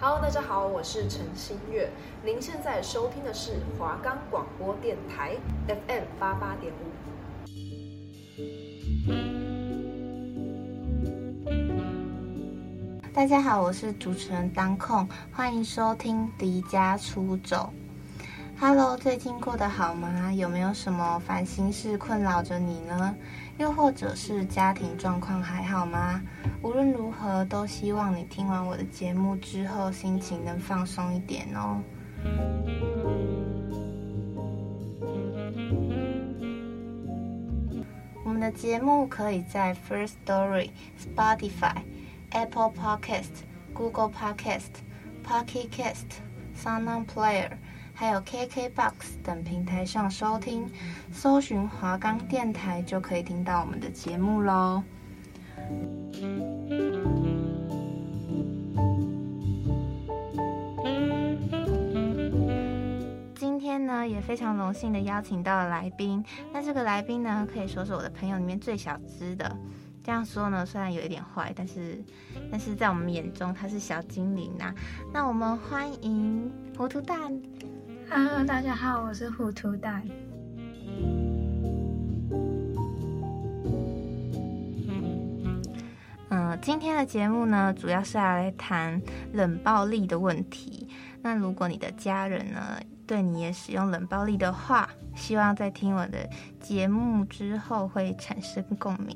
Hello，大家好，我是陈新月。您现在收听的是华冈广播电台 FM 八八点五。大家好，我是主持人当控，欢迎收听离家出走。Hello，最近过得好吗？有没有什么烦心事困扰着你呢？又或者是家庭状况还好吗？无论如何，都希望你听完我的节目之后，心情能放松一点哦。我们的节目可以在 First Story、Spotify、Apple Podcast、Google Podcast、Pocket Cast、Sound Player。还有 KKBOX 等平台上收听，搜寻华冈电台就可以听到我们的节目喽。今天呢，也非常荣幸的邀请到了来宾。那这个来宾呢，可以说是我的朋友里面最小只的。这样说呢，虽然有一点坏，但是，但是在我们眼中，他是小精灵呐、啊。那我们欢迎糊涂蛋。Hello，大家好，我是糊涂蛋。嗯，今天的节目呢，主要是要来谈冷暴力的问题。那如果你的家人呢，对你也使用冷暴力的话，希望在听我的节目之后会产生共鸣。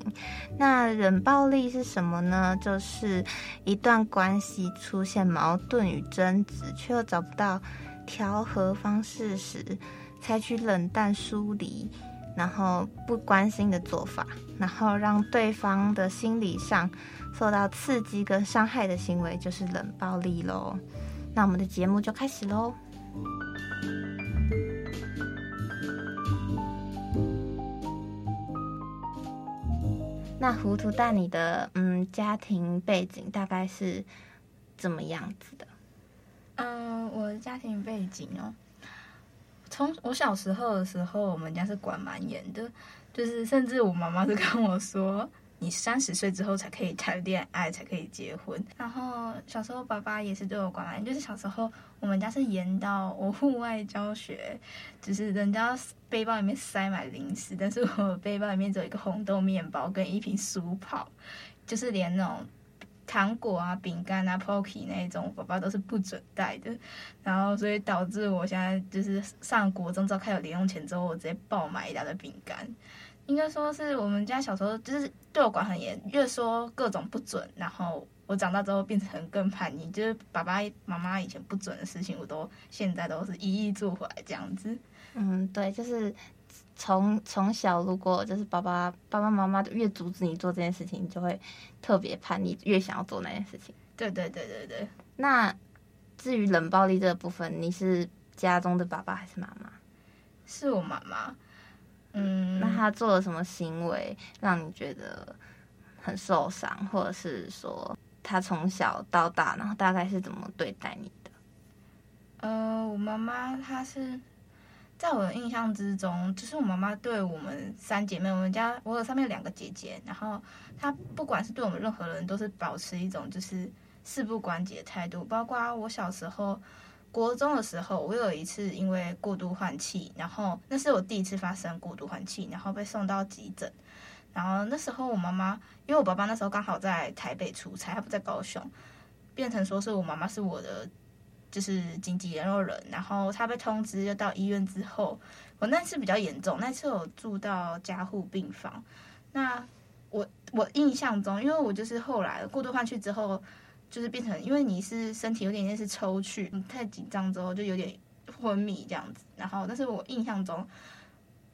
那冷暴力是什么呢？就是一段关系出现矛盾与争执，却又找不到。调和方式时，采取冷淡疏离，然后不关心的做法，然后让对方的心理上受到刺激跟伤害的行为，就是冷暴力喽。那我们的节目就开始喽。那糊涂蛋，你的嗯家庭背景大概是怎么样子的？嗯，我的家庭背景哦，从我小时候的时候，我们家是管蛮严的，就是甚至我妈妈都跟我说，你三十岁之后才可以谈恋爱，才可以结婚。然后小时候爸爸也是对我管蛮严，就是小时候我们家是严到我户外教学，就是人家背包里面塞满零食，但是我背包里面只有一个红豆面包跟一瓶舒跑，就是连那种。糖果啊、饼干啊、Pocky 那一种，爸爸都是不准带的。然后，所以导致我现在就是上国中之后开始有零用钱之后，我直接爆买一大堆饼干。应该说是我们家小时候就是对我管很严，越说各种不准。然后我长大之后变成更叛逆，就是爸爸妈妈以前不准的事情，我都现在都是一一做回来这样子。嗯，对，就是。从从小，如果就是爸爸爸爸妈妈越阻止你做这件事情，你就会特别叛逆，越想要做那件事情。对对对对对。那至于冷暴力这个部分，你是家中的爸爸还是妈妈？是我妈妈。嗯，那他做了什么行为让你觉得很受伤，或者是说他从小到大，然后大概是怎么对待你的？呃，我妈妈她是。在我的印象之中，就是我妈妈对我们三姐妹，我们家我有上面两个姐姐，然后她不管是对我们任何人，都是保持一种就是事不关己的态度。包括我小时候，国中的时候，我有一次因为过度换气，然后那是我第一次发生过度换气，然后被送到急诊。然后那时候我妈妈，因为我爸爸那时候刚好在台北出差，他不在高雄，变成说是我妈妈是我的。就是紧急联络人，然后他被通知要到医院之后，我那次比较严重，那次我住到加护病房。那我我印象中，因为我就是后来过度换气之后，就是变成因为你是身体有点点是抽搐，太紧张之后就有点昏迷这样子。然后，但是我印象中，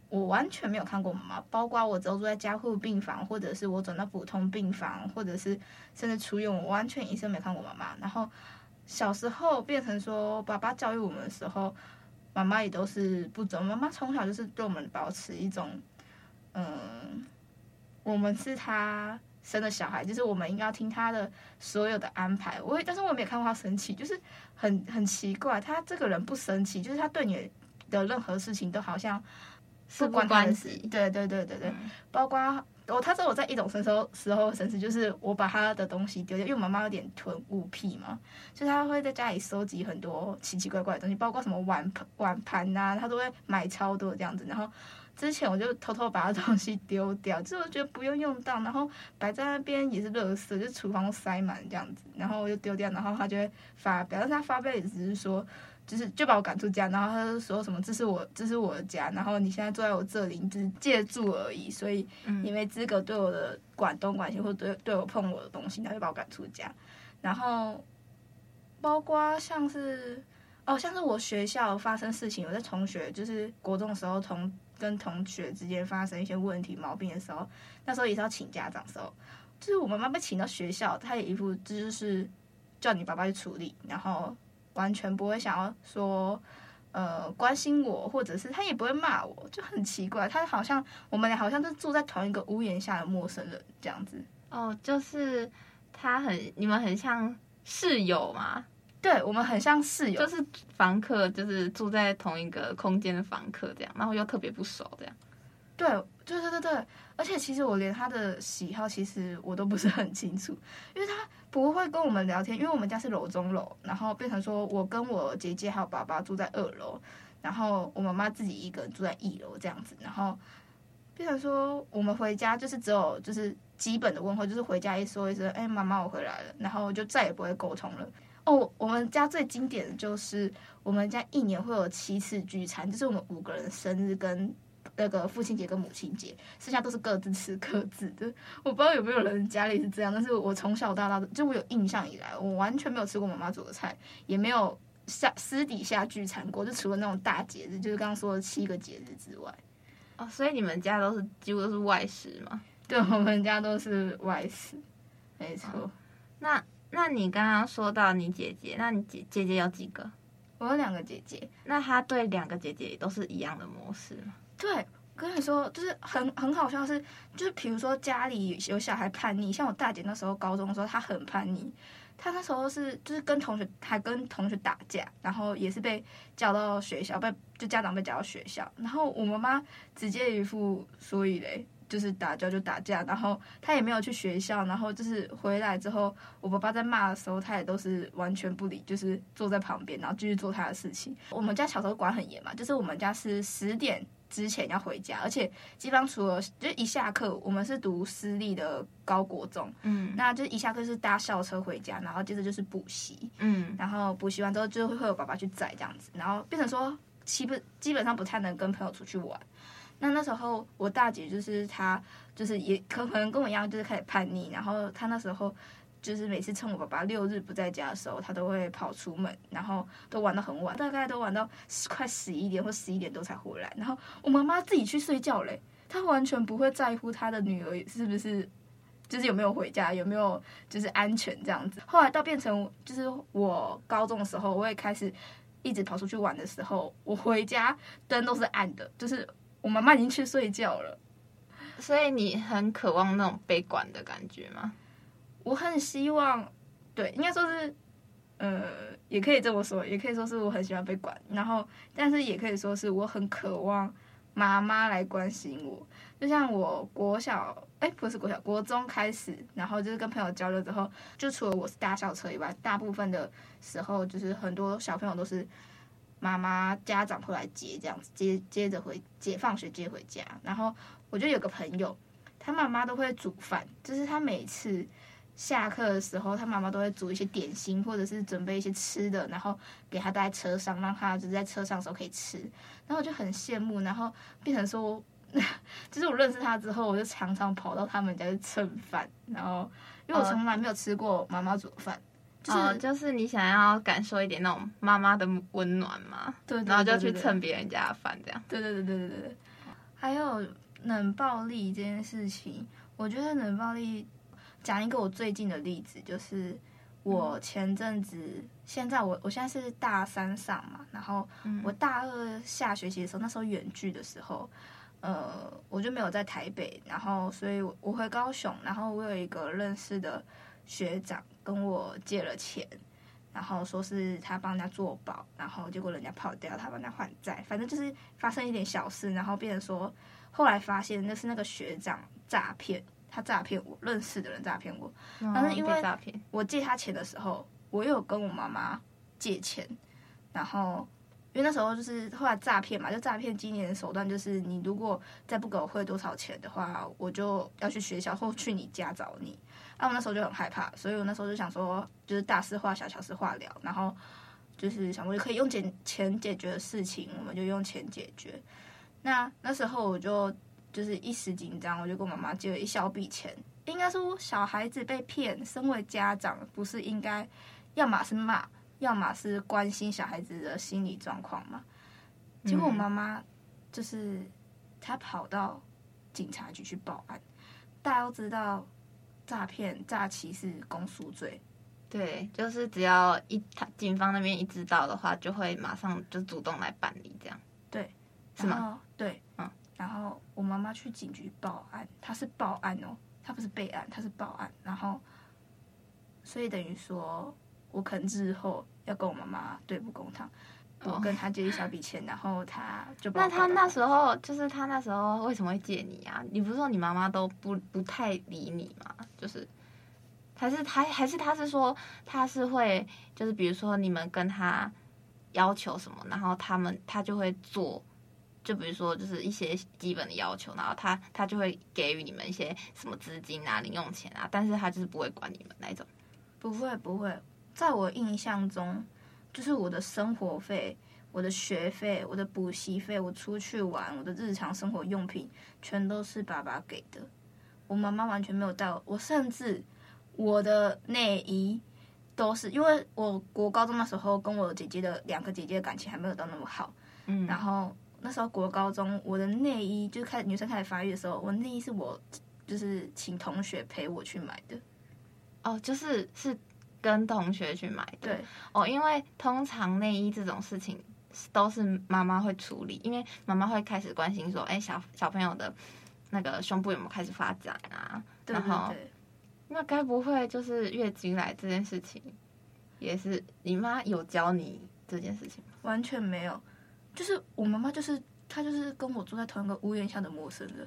我完全没有看过妈妈，包括我只有住在加护病房，或者是我转到普通病房，或者是甚至出院，我完全一生没看过妈妈。然后。小时候变成说，爸爸教育我们的时候，妈妈也都是不准。妈妈从小就是对我们保持一种，嗯，我们是他生的小孩，就是我们应该要听他的所有的安排。我也，但是我也没有看过他生气，就是很很奇怪，他这个人不生气，就是他对你的任何事情都好像不关他的事。对对对对对，包括我，他说我在一种时候时候神思，就是我把他的东西丢掉，因为我妈妈有点囤物癖嘛，就他会在家里收集很多奇奇怪怪的东西，包括什么碗碗盘呐，他都会买超多这样子。然后之前我就偷偷把他东西丢掉，就是我觉得不用用到，然后摆在那边也是垃圾，就厨房都塞满这样子，然后我就丢掉，然后他就会发飙，但是他发飙也只是说。就是就把我赶出家，然后他就说什么这是我这是我的家，然后你现在坐在我这里，你只是借住而已，所以你没资格对我的管东管西，或者对对我碰我的东西，他就把我赶出家。然后包括像是哦，像是我学校发生事情，我在同学就是国中的时候同跟同学之间发生一些问题毛病的时候，那时候也是要请家长的时候，就是我妈妈被请到学校，她也一副就是叫你爸爸去处理，然后。完全不会想要说，呃，关心我，或者是他也不会骂我，就很奇怪。他好像我们俩好像是住在同一个屋檐下的陌生人这样子。哦，就是他很，你们很像室友吗？对，我们很像室友，就是房客，就是住在同一个空间的房客这样，然后又特别不熟这样。对，对对对对，而且其实我连他的喜好，其实我都不是很清楚，因为他不会跟我们聊天，因为我们家是楼中楼，然后变成说我跟我姐姐还有爸爸住在二楼，然后我妈妈自己一个人住在一楼这样子，然后变成说我们回家就是只有就是基本的问候，就是回家一说一声，哎，妈妈我回来了，然后就再也不会沟通了。哦，我们家最经典的就是我们家一年会有七次聚餐，就是我们五个人生日跟。那个父亲节跟母亲节，剩下都是各自吃各自的。我不知道有没有人家里是这样，但是我从小到大的，就我有印象以来，我完全没有吃过妈妈煮的菜，也没有下私底下聚餐过，就除了那种大节日，就是刚刚说的七个节日之外。哦，所以你们家都是几乎都是外食吗？对，我们家都是外食，没错。哦，那那你刚刚说到你姐姐，那你姐姐姐有几个？我有两个姐姐，那她对两个姐姐都是一样的模式吗？对，跟你说，就是很很好笑是，就是比如说家里有小孩叛逆，像我大姐那时候高中的时候，她很叛逆，她那时候是就是跟同学还跟同学打架，然后也是被叫到学校，被就家长被叫到学校，然后我妈妈直接一副所以嘞，就是打架就打架，然后她也没有去学校，然后就是回来之后，我爸爸在骂的时候，她也都是完全不理，就是坐在旁边，然后继续做她的事情。我们家小时候管很严嘛，就是我们家是十点。之前要回家，而且基本上除了就一下课，我们是读私立的高国中，嗯，那就是一下课是搭校车回家，然后接着就是补习，嗯，然后补习完之后就会有爸爸去载这样子，然后变成说基本基本上不太能跟朋友出去玩。那那时候我大姐就是她就是也可可能跟我一样，就是开始叛逆，然后她那时候。就是每次趁我爸爸六日不在家的时候，他都会跑出门，然后都玩到很晚，大概都玩到快十一点或十一点多才回来。然后我妈妈自己去睡觉嘞，她完全不会在乎她的女儿是不是，就是有没有回家，有没有就是安全这样子。后来到变成就是我高中的时候，我也开始一直跑出去玩的时候，我回家灯都是暗的，就是我妈妈已经去睡觉了。所以你很渴望那种被管的感觉吗？我很希望，对，应该说是，呃，也可以这么说，也可以说是我很喜欢被管，然后，但是也可以说是我很渴望妈妈来关心我。就像我国小，哎，不是国小，国中开始，然后就是跟朋友交流之后，就除了我是搭校车以外，大部分的时候就是很多小朋友都是妈妈家长会来接，这样子接接着回接放学接回家。然后我就有个朋友，他妈妈都会煮饭，就是他每次。下课的时候，他妈妈都会煮一些点心，或者是准备一些吃的，然后给他带在车上，让他就是在车上的时候可以吃。然后我就很羡慕，然后变成说，就是我认识他之后，我就常常跑到他们家去蹭饭。然后，因为我从来没有吃过妈妈煮的饭，就是、哦、就是你想要感受一点那种妈妈的温暖嘛，对，然后就去蹭别人家的饭，这样。对对对对对对对。还有冷暴力这件事情，我觉得冷暴力。讲一个我最近的例子，就是我前阵子，现在我我现在是大三上嘛，然后我大二下学期的时候，那时候远距的时候，呃，我就没有在台北，然后所以我回高雄，然后我有一个认识的学长跟我借了钱，然后说是他帮人家做保，然后结果人家跑掉，他帮人家还债，反正就是发生一点小事，然后变成说后来发现那是那个学长。诈骗，他诈骗我，认识的人诈骗我。哦、但是因为诈骗，我借他钱的时候，我又有跟我妈妈借钱，然后因为那时候就是后来诈骗嘛，就诈骗今年的手段就是，你如果再不给我汇多少钱的话，我就要去学校或去你家找你。啊，我那时候就很害怕，所以我那时候就想说，就是大事化小，小事化了，然后就是想说可以用钱钱解决的事情，我们就用钱解决。那那时候我就就是一时紧张，我就跟我妈妈借了一小笔钱。应该说小孩子被骗，身为家长不是应该要么是骂，要么是关心小孩子的心理状况吗？结果我妈妈就是她跑到警察局去报案，大家都知道。诈骗、诈欺是公诉罪，对，就是只要一他警方那边一知道的话，就会马上就主动来办理，这样，对，是吗？对，嗯，然后我妈妈去警局报案，她是报案哦，她不是备案，她是报案，然后，所以等于说我可能日后要跟我妈妈对簿公堂。我跟她借一小笔钱，然后她就那她那时候就是她那时候为什么会借你啊？你不是说你妈妈都不不太理你吗？就是还是他还是他是说他是会就是比如说你们跟他要求什么，然后他们他就会做，就比如说就是一些基本的要求，然后他他就会给予你们一些什么资金啊、零用钱啊，但是他就是不会管你们那种。不会不会，在我印象中。就是我的生活费、我的学费、我的补习费、我出去玩、我的日常生活用品，全都是爸爸给的。我妈妈完全没有带我，我甚至我的内衣都是因为我国高中的时候跟我姐姐的两个姐姐的感情还没有到那么好，嗯，然后那时候国高中我的内衣就是开始女生开始发育的时候，我内衣是我就是请同学陪我去买的，哦，就是是。跟同学去买的，对哦，因为通常内衣这种事情都是妈妈会处理，因为妈妈会开始关心说，哎，小小朋友的那个胸部有没有开始发展啊？对对对，然后那该不会就是月经来这件事情，也是你妈有教你这件事情吗？完全没有，就是我妈妈就是她就是跟我住在同一个屋檐下的陌生人。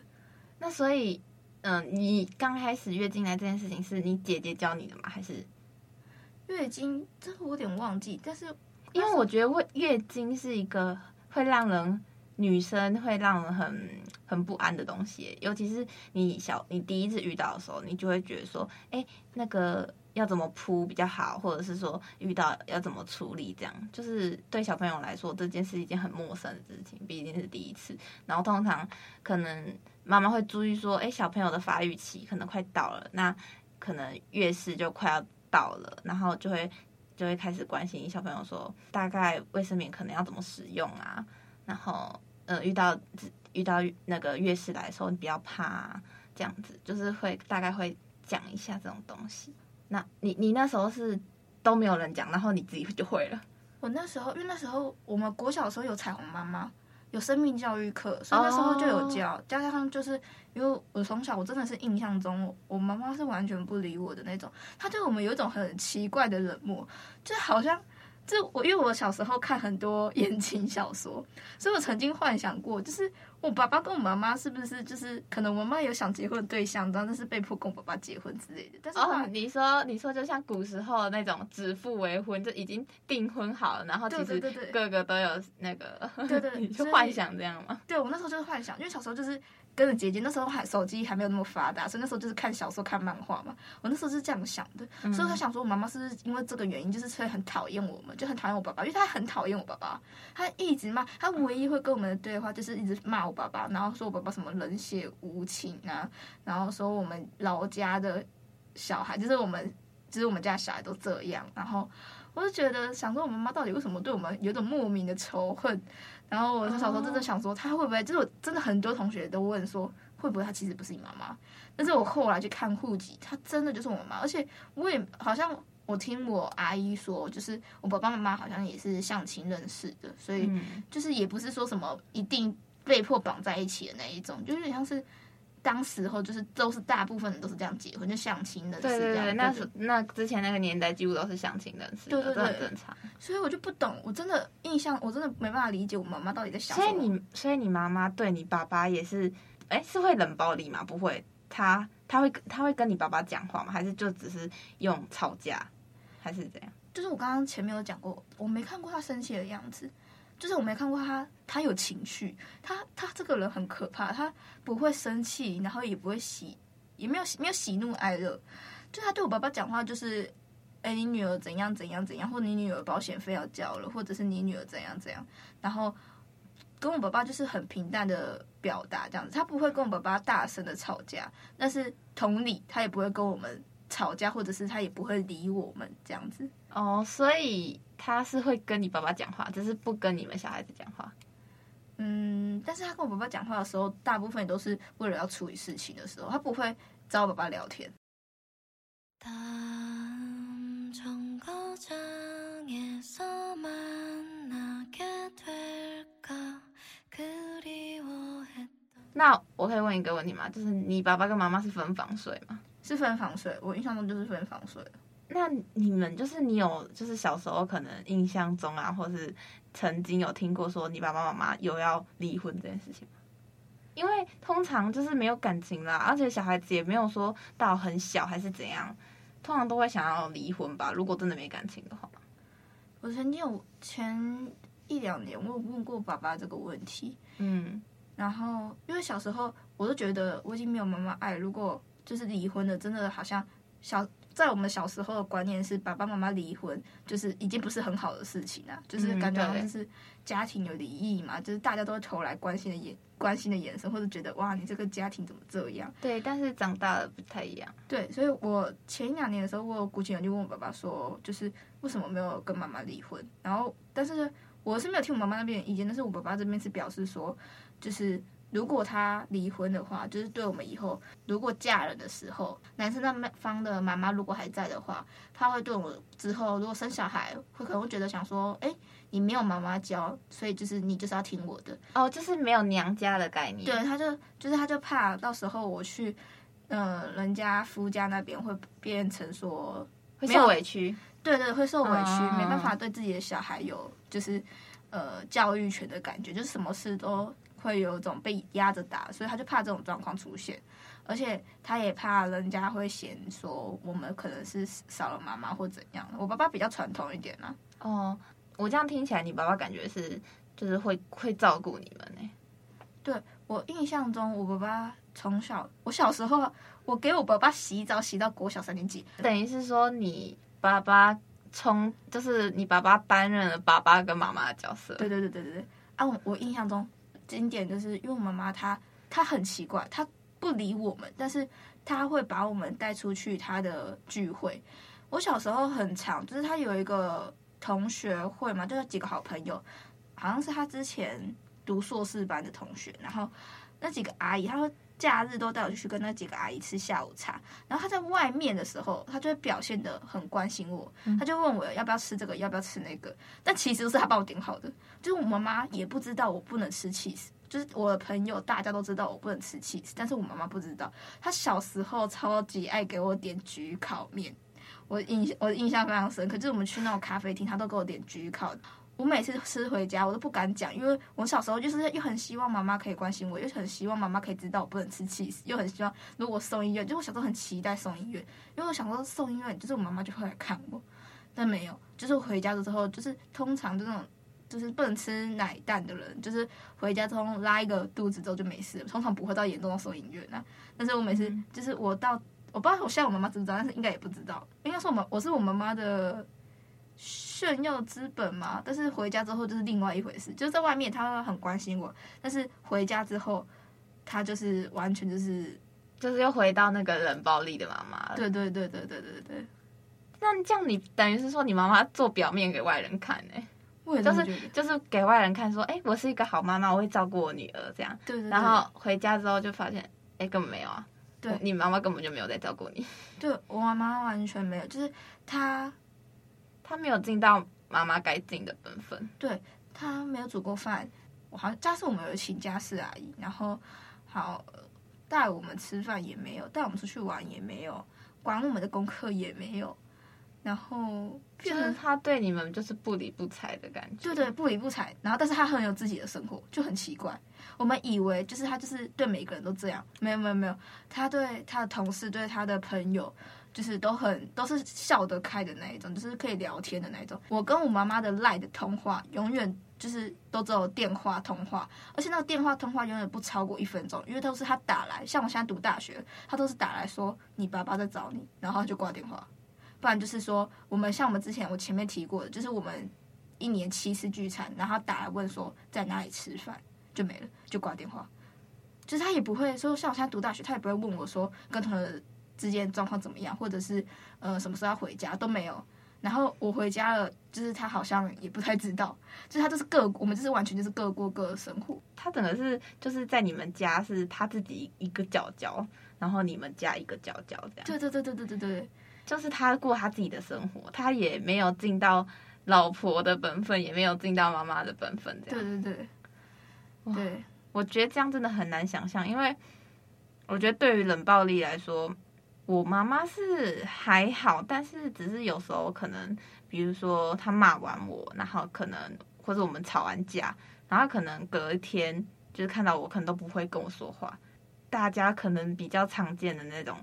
那所以，嗯、呃，你刚开始月经来这件事情是你姐姐教你的吗？还是？月经，这个我有点忘记，但是因为我觉得月经是一个会让人女生会让人很很不安的东西，尤其是你小你第一次遇到的时候，你就会觉得说，哎，那个要怎么铺比较好，或者是说遇到要怎么处理，这样就是对小朋友来说，这件事一件很陌生的事情，毕竟是第一次。然后通常可能妈妈会注意说，哎，小朋友的发育期可能快到了，那可能月事就快要。到了，然后就会就会开始关心小朋友说，大概卫生棉可能要怎么使用啊？然后呃，遇到遇到那个月事来的时候，你不要怕啊，这样子就是会大概会讲一下这种东西。那你你那时候是都没有人讲，然后你自己就会了？我那时候因为那时候我们国小的时候有彩虹妈妈。有生命教育课，所以那时候就有教。Oh. 加上就是因为我从小我真的是印象中，我妈妈是完全不理我的那种，她对我们有一种很奇怪的冷漠，就好像。就我，因为我小时候看很多 言情小说，所以我曾经幻想过，就是我爸爸跟我妈妈是不是就是可能我妈有想结婚的对象，但是被迫跟我爸爸结婚之类的。但是哦，你说你说就像古时候那种指腹为婚，就已经订婚好了，然后其实个个都有那个，对对，对，你就幻想这样吗？对，我那时候就是幻想，因为小时候就是。跟着姐姐，那时候还手机还没有那么发达，所以那时候就是看小说、看漫画嘛。我那时候是这样想的，嗯、所以我想说，我妈妈是不是因为这个原因，就是所以很讨厌我们，就很讨厌我爸爸，因为她很讨厌我爸爸，她一直骂，她唯一会跟我们的对话就是一直骂我爸爸，然后说我爸爸什么冷血无情啊，然后说我们老家的小孩，就是我们，就是我们家小孩都这样，然后我就觉得想说，我妈妈到底为什么对我们有种莫名的仇恨？然后我小时候真的想说，他会不会？就是我真的很多同学都问说，会不会他其实不是你妈妈？但是我后来去看户籍，他真的就是我妈妈。而且我也好像我听我阿姨说，就是我爸爸妈妈好像也是相亲认识的，所以就是也不是说什么一定被迫绑在一起的那一种，就有点像是。当时候就是都是大部分人都是这样结婚，就相亲的。对对对，那是那之前那个年代几乎都是相亲的，对对对，很正常。所以我就不懂，我真的印象，我真的没办法理解我妈妈到底在想什么。所以你，所以你妈妈对你爸爸也是，哎，是会冷暴力吗？不会，他他会他会跟你爸爸讲话吗？还是就只是用吵架，还是怎样？就是我刚刚前面有讲过，我没看过他生气的样子，就是我没看过他他有情绪，他他这个人很可怕，他不会生气，然后也不会喜，也没有没有喜怒哀乐，就他对我爸爸讲话就是，哎，你女儿怎样怎样怎样，或者你女儿保险费要交了，或者是你女儿怎样怎样，然后跟我爸爸就是很平淡的表达这样子，他不会跟我爸爸大声的吵架，但是同理，他也不会跟我们吵架，或者是他也不会理我们这样子。哦，所以他是会跟你爸爸讲话，只是不跟你们小孩子讲话。嗯，但是他跟我爸爸讲话的时候，大部分都是为了要处理事情的时候，他不会找我爸爸聊天。那我可以问一个问题吗？就是你爸爸跟妈妈是分房睡吗？是分房睡，我印象中就是分房睡。那你们就是你有就是小时候可能印象中啊，或是曾经有听过说你爸爸妈妈有要离婚这件事情吗？因为通常就是没有感情啦，而且小孩子也没有说到很小还是怎样，通常都会想要离婚吧。如果真的没感情的话，我曾经有前一两年我有问过爸爸这个问题，嗯，然后因为小时候我都觉得我已经没有妈妈爱，如果就是离婚了，真的好像小。在我们小时候的观念是，爸爸妈妈离婚就是已经不是很好的事情了，就是感觉好像是家庭有离异嘛，就是大家都会投来关心的眼关心的眼神，或者觉得哇，你这个家庭怎么这样？对，但是长大了不太一样。对，所以我前两年的时候，我有鼓起勇气问我爸爸说，就是为什么没有跟妈妈离婚？然后，但是我是没有听我妈妈那边的意见，但是我爸爸这边是表示说，就是。如果他离婚的话，就是对我们以后如果嫁人的时候，男生那方的妈妈如果还在的话，他会对我之后如果生小孩，会可能会觉得想说，哎，你没有妈妈教，所以就是你就是要听我的。哦，就是没有娘家的概念。对，他就就是他就怕到时候我去，呃，人家夫家那边会变成说会受委屈。对对，会受委屈，嗯，没办法对自己的小孩有就是呃教育权的感觉，就是什么事都。会有一种被压着打，所以他就怕这种状况出现，而且他也怕人家会嫌说我们可能是少了妈妈或怎样。我爸爸比较传统一点呢、啊。哦，我这样听起来，你爸爸感觉是就是会会照顾你们呢？对，我印象中，我爸爸从小，我小时候，我给我爸爸洗澡洗到国小三年级，等于是说你爸爸从就是你爸爸担任了爸爸跟妈妈的角色。对对对对对对。啊，我我印象中。经典就是因为我妈妈她她很奇怪，她不理我们，但是她会把我们带出去她的聚会。我小时候很常，就是她有一个同学会嘛，就是几个好朋友，好像是她之前读硕士班的同学，然后那几个阿姨，她会假日都带我去跟那几个阿姨吃下午茶。然后她在外面的时候，她就会表现的很关心我，她就问我要不要吃这个，要不要吃那个。但其实是她帮我点好的。就是我妈妈也不知道我不能吃 cheese，就是我的朋友大家都知道我不能吃 cheese，但是我妈妈不知道。她小时候超级爱给我点焗烤面，我印我印象非常深刻。就是我们去那种咖啡厅，她都给我点焗烤。我每次吃回家，我都不敢讲，因为我小时候就是又很希望妈妈可以关心我，又很希望妈妈可以知道我不能吃 cheese，又很希望如果送医院，就我小时候很期待送医院，因为我想说送医院就是我妈妈就会来看我，但没有，就是回家的时候，就是通常这种。就是不能吃奶蛋的人，就是回家之后拉一个肚子之后就没事，通常不会到严重到送医院啊。但是我每次就是我到，我不知道我现在我妈妈知不知道，但是应该也不知道。应该是我们我是我妈妈的炫耀资本嘛。但是回家之后就是另外一回事，就是在外面她很关心我，但是回家之后他就是完全就是就是又回到那个冷暴力的妈妈了。对对对对对对对。那这样你等于是说你妈妈做表面给外人看呢、欸？就是就是给外人看说，哎、欸，我是一个好妈妈，我会照顾我女儿这样。对对对。然后回家之后就发现，哎、欸，根本没有啊。对。你妈妈根本就没有在照顾你。对，我妈妈完全没有，就是她，她没有尽到妈妈该尽的本分。对，他没有煮过饭，我好像家事我们有请家事阿姨，然后好带我们吃饭也没有，带我们出去玩也没有，管我们的功课也没有。然后就是他对你们就是不理不睬的感觉，对对，不理不睬。然后，但是他很有自己的生活，就很奇怪。我们以为就是他就是对每个人都这样，没有没有没有，他对他的同事、对他的朋友，就是都很都是笑得开的那一种，就是可以聊天的那一种。我跟我妈妈的赖的通话，永远就是都只有电话通话，而且那个电话通话永远不超过一分钟，因为都是他打来。像我现在读大学，他都是打来说你爸爸在找你，然后就挂电话。不然就是说，我们像我们之前我前面提过的，就是我们一年七次聚餐，然后打来问说在哪里吃饭，就没了，就挂电话。就是他也不会说，像我现在读大学，他也不会问我说跟同学之间状况怎么样，或者是呃什么时候要回家都没有。然后我回家了，就是他好像也不太知道，就是他就是各我们就是完全就是各过各的生活。他整个是就是在你们家是他自己一个角角，然后你们家一个角角这样。对对对对对对对。就是他过他自己的生活，他也没有尽到老婆的本分，也没有尽到妈妈的本分，这样。对对对，对，我觉得这样真的很难想象，因为我觉得对于冷暴力来说，我妈妈是还好，但是只是有时候可能，比如说她骂完我，然后可能或者我们吵完架，然后可能隔一天就是看到我，可能都不会跟我说话。大家可能比较常见的那种。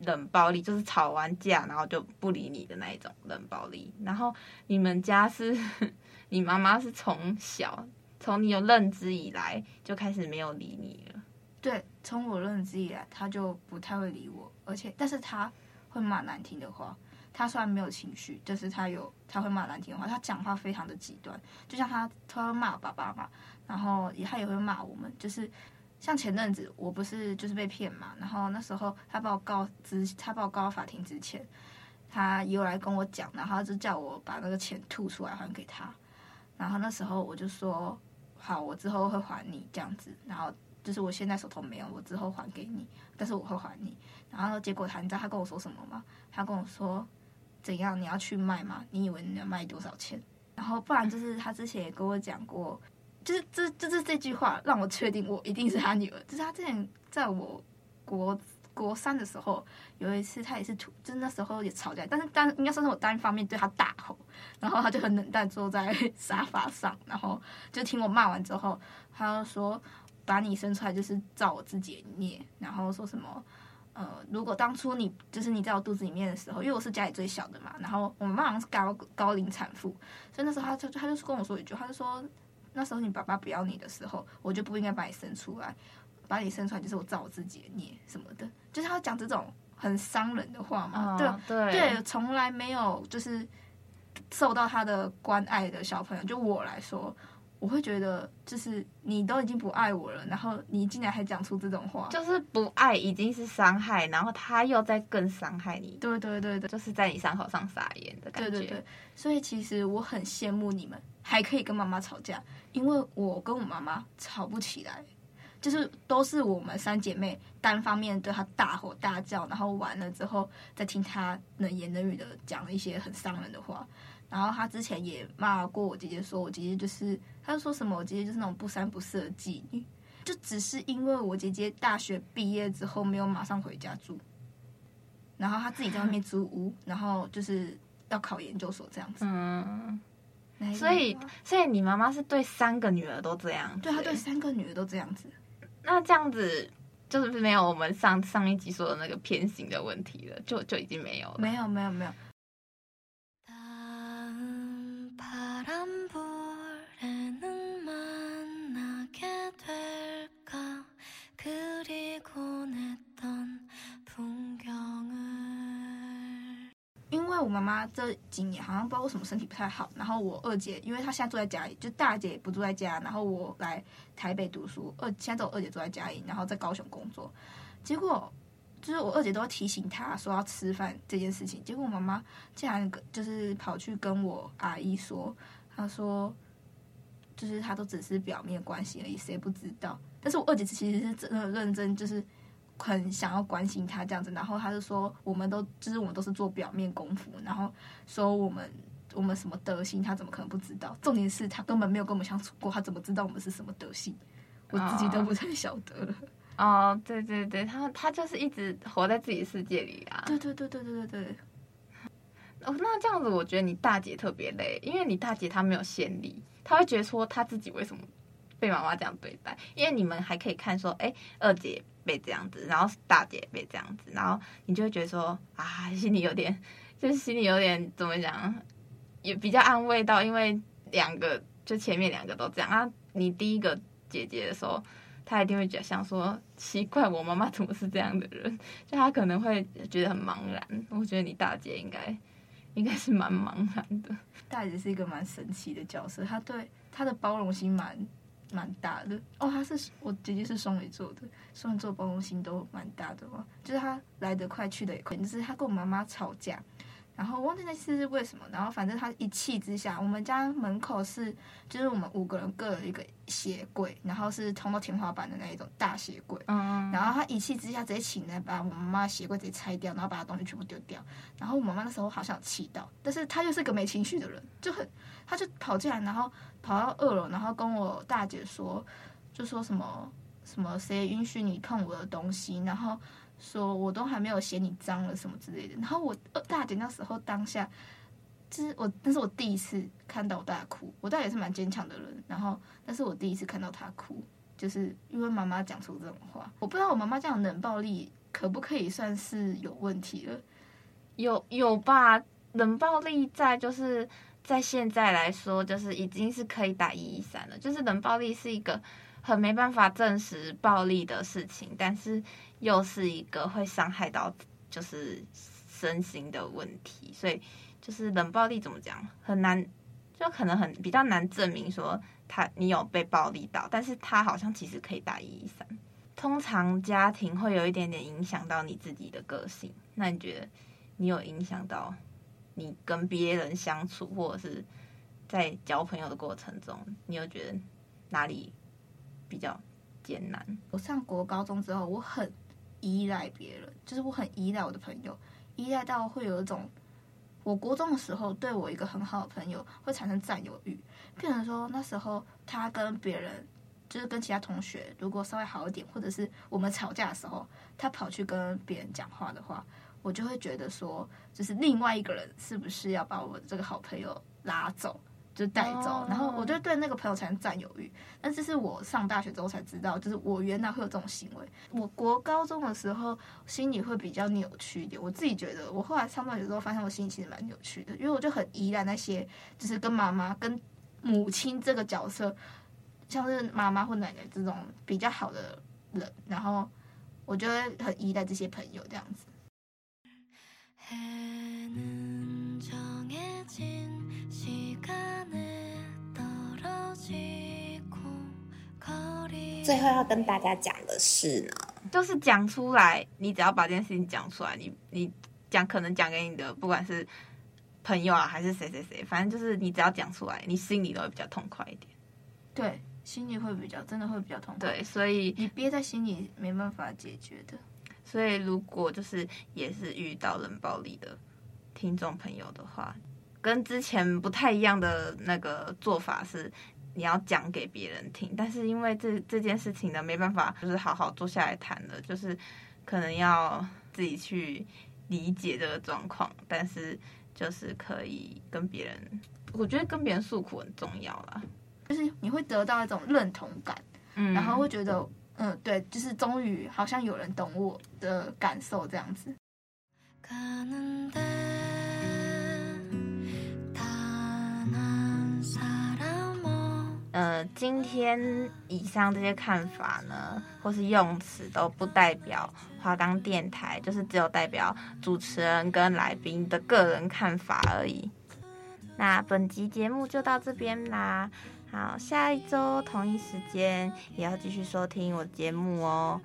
冷暴力就是吵完架，然后就不理你的那一种冷暴力。然后你们家是，你妈妈是从小从你有认知以来就开始没有理你了。对，从我认知以来，她就不太会理我，而且但是他会骂难听的话。他虽然没有情绪，就是他有他会骂难听的话，他讲话非常的极端，就像他他会骂爸爸嘛，然后也他也会骂我们，就是。像前阵子我不是就是被骗嘛，然后那时候他把我告之，他把我告到法庭之前，他又来跟我讲，然后就叫我把那个钱吐出来还给他，然后那时候我就说好，我之后会还你这样子，然后就是我现在手头没有，我之后还给你，但是我会还你，然后结果他你知道他跟我说什么吗？他跟我说怎样你要去卖吗？你以为你要卖多少钱？然后不然就是他之前也跟我讲过。就是这，就是这句话让我确定我一定是他女儿。就是他之前在我国国三的时候，有一次他也是吐，就是那时候也吵架，但是单应该算是我单方面对他大吼，然后他就很冷淡坐在 沙发上，然后就听我骂完之后，他就说把你生出来就是造我自己的孽，然后说什么呃，如果当初你就是你在我肚子里面的时候，因为我是家里最小的嘛，然后我妈好像是高高龄产妇，所以那时候她就她就跟我说一句，她就说。那时候你爸爸不要你的时候，我就不应该把你生出来，把你生出来就是我造我自己的孽什么的，就是她讲这种很伤人的话嘛。哦、对对，从来没有就是受到他的关爱的小朋友，就我来说，我会觉得就是你都已经不爱我了，然后你竟然还讲出这种话，就是不爱已经是伤害，然后他又在更伤害你。对对对对，就是在你伤口上撒盐的感觉。对对对，所以其实我很羡慕你们。还可以跟妈妈吵架，因为我跟我妈妈吵不起来，就是都是我们三姐妹单方面对她大吼大叫，然后完了之后再听她冷言冷语的讲了一些很伤人的话。然后他之前也骂过我姐姐，说我姐姐就是，他就说什么我姐姐就是那种不三不四的妓女，就只是因为我姐姐大学毕业之后没有马上回家住，然后她自己在外面租屋，然后就是要考研究所这样子。嗯。所以，所以你妈妈是对三个女儿都这样？对，她对三个女儿都这样子。那这样子就是没有我们上上一集说的那个偏心的问题了，就就已经没有了。没有，没有，没有。为我妈妈这几年好像不知道为什么身体不太好，然后我二姐，因为她现在住在家里，就大姐也不住在家，然后我来台北读书，二现在只有二姐住在家里，然后在高雄工作，结果就是我二姐都要提醒她说要吃饭这件事情，结果我妈妈竟然就是跑去跟我阿姨说，她说就是她都只是表面关系而已，谁不知道？但是我二姐其实是真的认真，就是。很想要关心他这样子，然后他就说，我们都就是我们都是做表面功夫，然后说我们我们什么德行，他怎么可能不知道？重点是他根本没有跟我们相处过，他怎么知道我们是什么德行？我自己都不太晓得了。哦，对对对，他他就是一直活在自己世界里啊。对对对对对对对。哦，那这样子我觉得你大姐特别累，因为你大姐她没有先例，她会觉得说她自己为什么被妈妈这样对待，因为你们还可以看说，哎，二姐被这样子，然后大姐被这样子，然后你就会觉得说啊，心里有点，就是心里有点怎么讲，也比较安慰到，因为两个就前面两个都这样啊，你第一个姐姐的时候。她一定会觉得想说奇怪，我妈妈怎么是这样的人？就她可能会觉得很茫然。我觉得你大姐应该应该是蛮茫然的。大姐是一个蛮神奇的角色，她对她的包容心蛮蛮大的。哦，他是我姐姐是双鱼座的，双鱼座包容心都蛮大的嘛。就是他来得快去得也快，就是他跟我妈妈吵架。然后我忘记那次是为什么，然后反正他一气之下，我们家门口是就是我们五个人各有一个鞋柜，然后是通到天花板的那一种大鞋柜。嗯。然后他一气之下直接请人把我妈妈鞋柜直接拆掉，然后把他东西全部丢掉。然后我妈妈那时候好像气到，但是他又是个没情绪的人，就很他就跑进来，然后跑到二楼，然后跟我大姐说，就说什么什么谁允许你碰我的东西，然后。说我都还没有嫌你脏了什么之类的，然后我大姐那时候当下，就是我，那是我第一次看到我大哭。我大姐是蛮坚强的人，然后那是我第一次看到她哭，就是因为妈妈讲出这种话。我不知道我妈妈这样冷暴力可不可以算是有问题了？有有吧？冷暴力在就是在现在来说，就是已经是可以打一一三了。就是冷暴力是一个很没办法证实暴力的事情，但是。又是一个会伤害到就是身心的问题，所以就是冷暴力怎么讲很难，就可能很比较难证明说他你有被暴力到，但是他好像其实可以打一一三。通常家庭会有一点点影响到你自己的个性，那你觉得你有影响到你跟别人相处，或者是在交朋友的过程中，你有觉得哪里比较艰难？我上国高中之后，我很。依赖别人，就是我很依赖我的朋友，依赖到会有一种，我国中的时候对我一个很好的朋友会产生占有欲，变成说那时候他跟别人，就是跟其他同学如果稍微好一点，或者是我们吵架的时候，他跑去跟别人讲话的话，我就会觉得说，就是另外一个人是不是要把我这个好朋友拉走？就带走，然后我就对那个朋友产生占有欲。但这是我上大学之后才知道，就是我原来会有这种行为。我国高中的时候心里会比较扭曲一点，我自己觉得。我后来上大学之后发现，我心里其实蛮扭曲的，因为我就很依赖那些，就是跟妈妈、跟母亲这个角色，像是妈妈或奶奶这种比较好的人，然后我就会很依赖这些朋友这样子。最后要跟大家讲的是呢，就是讲出来，你只要把这件事情讲出来，你你讲可能讲给你的不管是朋友啊还是谁谁谁，反正就是你只要讲出来，你心里都会比较痛快一点。对，心里会比较真的会比较痛快。对，所以你憋在心里没办法解决的。所以如果就是也是遇到冷暴力的听众朋友的话，跟之前不太一样的那个做法是。你要讲给别人听，但是因为这这件事情呢，没办法，就是好好坐下来谈的，就是可能要自己去理解这个状况，但是就是可以跟别人，我觉得跟别人诉苦很重要啦，就是你会得到一种认同感，嗯，然后会觉得，嗯，对，就是终于好像有人懂我的感受这样子。呃，今天以上这些看法呢，或是用词都不代表华冈电台，就是只有代表主持人跟来宾的个人看法而已。那本集节目就到这边啦，好，下一周同一时间也要继续收听我的节目哦。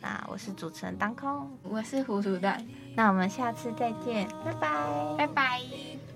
那我是主持人当空，我是糊涂蛋，那我们下次再见，拜拜，拜拜。